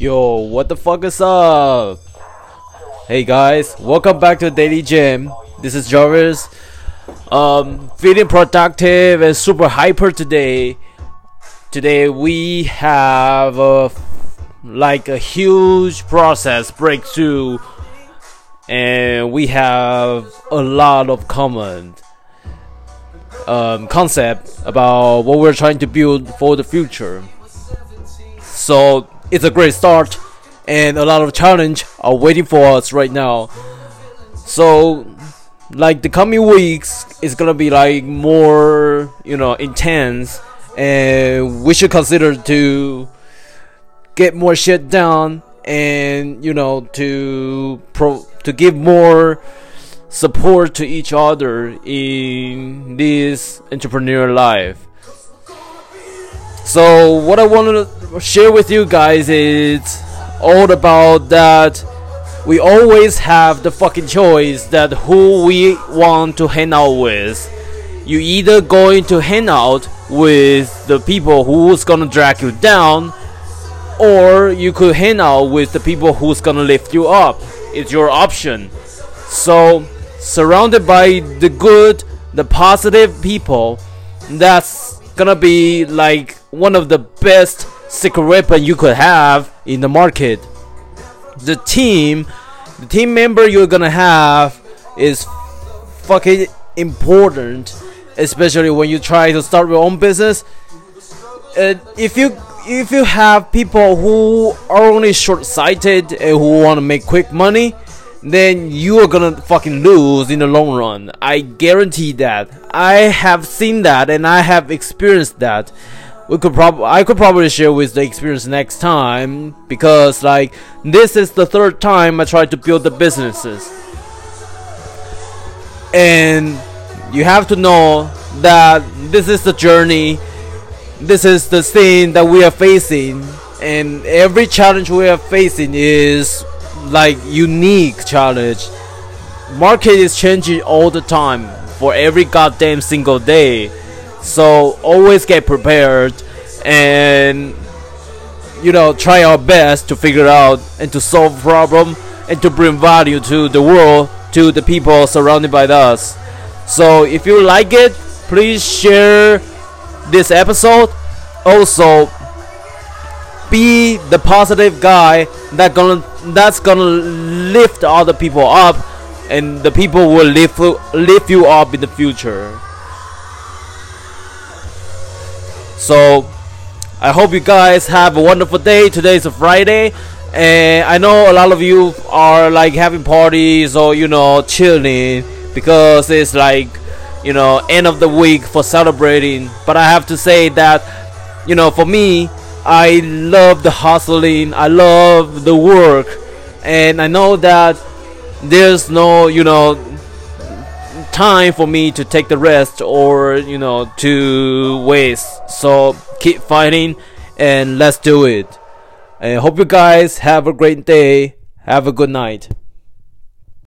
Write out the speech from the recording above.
Yo, what the fuck is up? Hey guys, welcome back to DailyJam. This is Jarvis. Um, feeling productive and super hyper today. Today we have a like a huge process breakthrough, and we have a lot of common um, concept about what we're trying to build for the future. So it's a great start, and a lot of challenge are waiting for us right now. So, like the coming weeks is gonna be like more, you know, intense, and we should consider to get more shit done, and you know, to pro to give more support to each other in this entrepreneur life. So what I want to share with you guys is all about that we always have the fucking choice that who we want to hang out with. You either going to hang out with the people who's gonna drag you down or you could hang out with the people who's gonna lift you up. It's your option. So surrounded by the good, the positive people, that's gonna be like one of the best secret weapon you could have in the market. The team, the team member you're gonna have is fucking important, especially when you try to start your own business. Uh, if you if you have people who are only short-sighted and who want to make quick money, then you are gonna fucking lose in the long run. I guarantee that. I have seen that and I have experienced that. We could probably I could probably share with the experience next time because like this is the third time I tried to build the businesses. And you have to know that this is the journey. This is the thing that we are facing and every challenge we are facing is like unique challenge. Market is changing all the time for every goddamn single day. So always get prepared and you know try our best to figure out and to solve problem and to bring value to the world to the people surrounded by us. So if you like it, please share this episode. Also be the positive guy that gonna that's gonna lift other people up and the people will lift lift you up in the future so i hope you guys have a wonderful day. Today is a friday and i know a lot of you are like having parties or you know chilling because it's like you know end of the week for celebrating. But i have to say that you know for me I love the hustling, I love the work, and I know that there's no, you know, time for me to take the rest or, you know, to waste. So keep fighting and let's do it. I hope you guys have a great day. Have a good night.